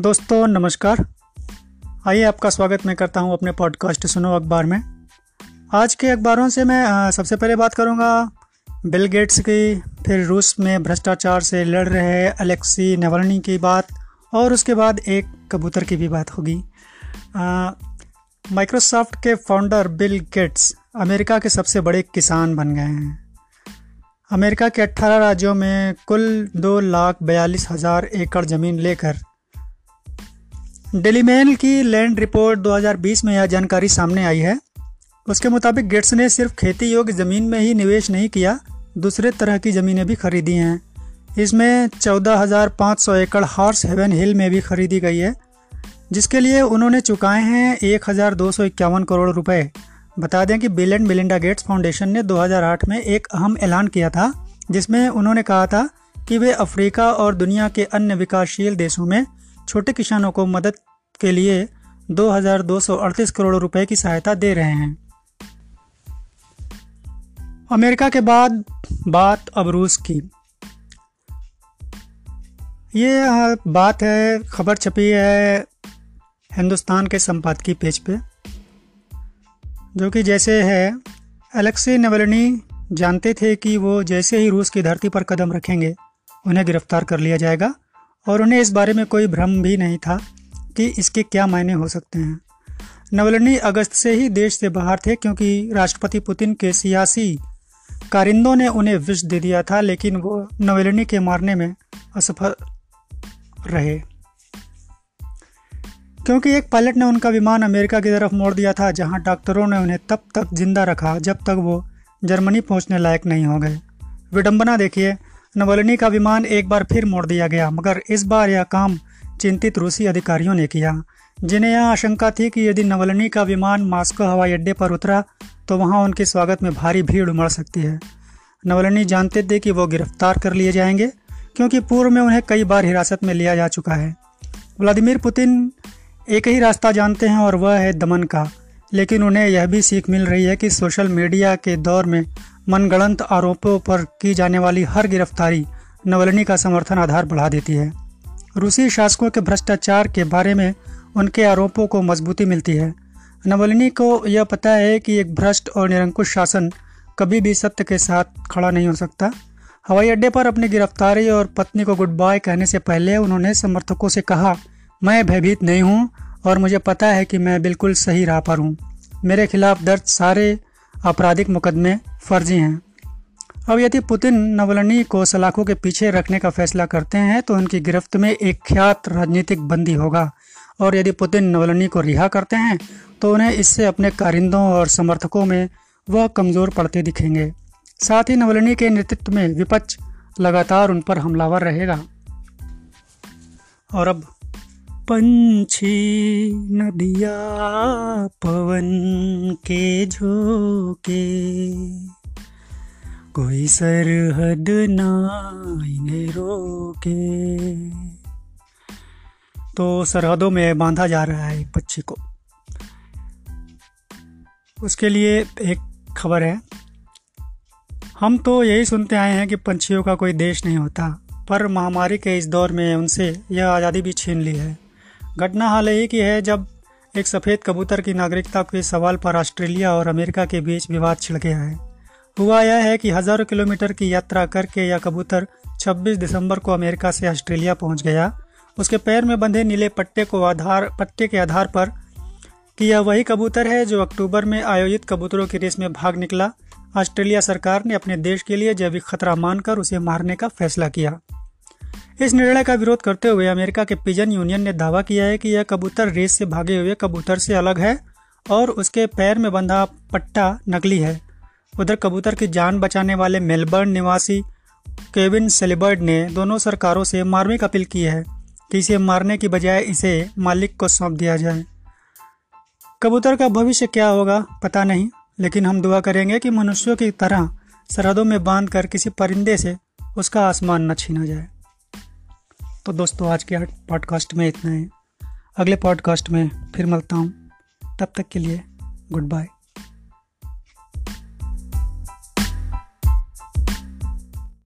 दोस्तों, नमस्कार। आइए आपका स्वागत मैं करता हूँ अपने पॉडकास्ट सुनो अखबार में। आज के अखबारों से मैं सबसे पहले बात करूँगा बिल गेट्स की, फिर रूस में भ्रष्टाचार से लड़ रहे अलेक्सी नवलनी की बात, और उसके बाद एक कबूतर की भी बात होगी। माइक्रोसॉफ्ट के फाउंडर बिल गेट्स अमेरिका के सबसे बड़े किसान बन गए हैं। अमेरिका के 18 राज्यों में कुल दो लाख बयालीस हज़ार एकड़ ज़मीन लेकर डेली मेल की लैंड रिपोर्ट 2020 में यह जानकारी सामने आई है। उसके मुताबिक गेट्स ने सिर्फ़ खेती योग्य ज़मीन में ही निवेश नहीं किया दूसरे तरह की ज़मीनें भी खरीदी हैं। इसमें 14,500 एकड़ हॉर्स हेवन हिल में भी खरीदी गई है जिसके लिए उन्होंने चुकाए हैं एक हज़ार दो सौ इक्यावन करोड़ रुपए। बता दें कि Bill and Melinda Gates Foundation ने 2008 में एक अहम ऐलान किया था जिसमें उन्होंने कहा था कि वे अफ्रीका और दुनिया के अन्य विकासशील देशों में छोटे किसानों को मदद के लिए दो हज़ार दो सौ अड़तीस करोड़ रुपए की सहायता दे रहे हैं। अमेरिका के बाद बात अब रूस की। ये बात है, खबर छपी है हिंदुस्तान के संपादकीय पेज पे, जो कि जैसे है एलेक्सी नवलनी जानते थे कि वो जैसे ही रूस की धरती पर कदम रखेंगे, उन्हें गिरफ़्तार कर लिया जाएगा। और उन्हें इस बारे में कोई भ्रम भी नहीं था कि इसके क्या मायने हो सकते हैं। नवलनी अगस्त से ही देश से बाहर थे क्योंकि राष्ट्रपति पुतिन के सियासी कारिंदों ने उन्हें विष दे दिया था, लेकिन वो नवेलिनी के मारने में असफल रहे। क्योंकि एक पायलट ने उनका विमान अमेरिका की तरफ़ मोड़ दिया था, जहाँ डॉक्टरों ने उन्हें तब तक ज़िंदा रखा जब तक वो जर्मनी पहुँचने लायक नहीं हो गए। विडंबना देखिए नवलिनी का विमान एक बार फिर मोड़ दिया गया, मगर इस बार यह काम चिंतित रूसी अधिकारियों ने किया। जिन्हें यह आशंका थी कि यदि नवलनी का विमान मास्को हवाई अड्डे पर उतरा तो वहाँ उनके स्वागत में भारी भीड़ उमड़ सकती है। नवलनी जानते थे कि वो गिरफ़्तार कर लिए जाएँगे, क्योंकि पूर्व में उन्हें कई बार हिरासत में लिया जा चुका है। व्लादिमीर पुतिन एक ही रास्ता जानते हैं और वह है दमन का, लेकिन उन्हें यह भी सीख मिल रही है कि सोशल मीडिया के दौर में मनगढ़ंत आरोपों पर की जाने वाली हर गिरफ्तारी नवलनी का समर्थन आधार बढ़ा देती है। रूसी शासकों के भ्रष्टाचार के बारे में उनके आरोपों को मजबूती मिलती है। नवलिनी को यह पता है कि एक भ्रष्ट और निरंकुश शासन कभी भी सत्य के साथ खड़ा नहीं हो सकता। हवाई अड्डे पर अपनी गिरफ्तारी और पत्नी को गुड बाय कहने से पहले उन्होंने समर्थकों से कहा, मैं भयभीत नहीं हूँ और मुझे पता है कि मैं बिल्कुल सही राह पर हूँ। मेरे खिलाफ दर्ज सारे आपराधिक मुकदमे फर्जी हैं। अब यदि पुतिन नवलनी को सलाखों के पीछे रखने का फैसला करते हैं तो उनकी गिरफ्त में एक ख्यात राजनीतिक बंदी होगा। और यदि पुतिन नवलनी को रिहा करते हैं तो उन्हें इससे अपने कारिंदों और समर्थकों में वह कमज़ोर पड़ते दिखेंगे। साथ ही नवलनी के नेतृत्व में विपक्ष लगातार उन पर हमलावर रहेगा। और अब पंछी नदिया पवन के झोंके। कोई सरहद ना इन्हें रोके। तो सरहदों में बांधा जा रहा है पक्षी को। उसके लिए एक खबर है। हम तो यही सुनते आए हैं कि पंछियों का कोई देश नहीं होता, पर महामारी के इस दौर में उनसे यह आज़ादी भी छीन ली है। घटना हाल ही की है जब एक सफ़ेद कबूतर की नागरिकता के सवाल पर ऑस्ट्रेलिया और अमेरिका के बीच विवाद छिड़ गया है। हुआ यह है कि हज़ारों किलोमीटर की यात्रा करके यह कबूतर 26 दिसंबर को अमेरिका से ऑस्ट्रेलिया पहुँच गया। उसके पैर में बंधे नीले पट्टे को आधार, पट्टे के आधार पर कि यह वही कबूतर है जो अक्टूबर में आयोजित कबूतरों की रेस में भाग निकला। ऑस्ट्रेलिया सरकार ने अपने देश के लिए जैविक खतरा मानकर उसे मारने का फैसला किया। इस निर्णय का विरोध करते हुए अमेरिका के पिजन यूनियन ने दावा किया है कि यह कबूतर रेस से भागे हुए कबूतर से अलग है और उसके पैर में बंधा पट्टा नकली है। उधर कबूतर की जान बचाने वाले मेलबर्न निवासी केविन सेलिबर्ड ने दोनों सरकारों से मार्मिक अपील की है कि इसे मारने की बजाय इसे मालिक को सौंप दिया जाए। कबूतर का भविष्य क्या होगा, पता नहीं, लेकिन हम दुआ करेंगे कि मनुष्यों की तरह सरहदों में बाँध कर किसी परिंदे से उसका आसमान न छीना जाए। तो दोस्तों, आज के पॉडकास्ट में इतना ही। अगले पॉडकास्ट में फिर मिलता हूँ। तब तक के लिए गुड बाय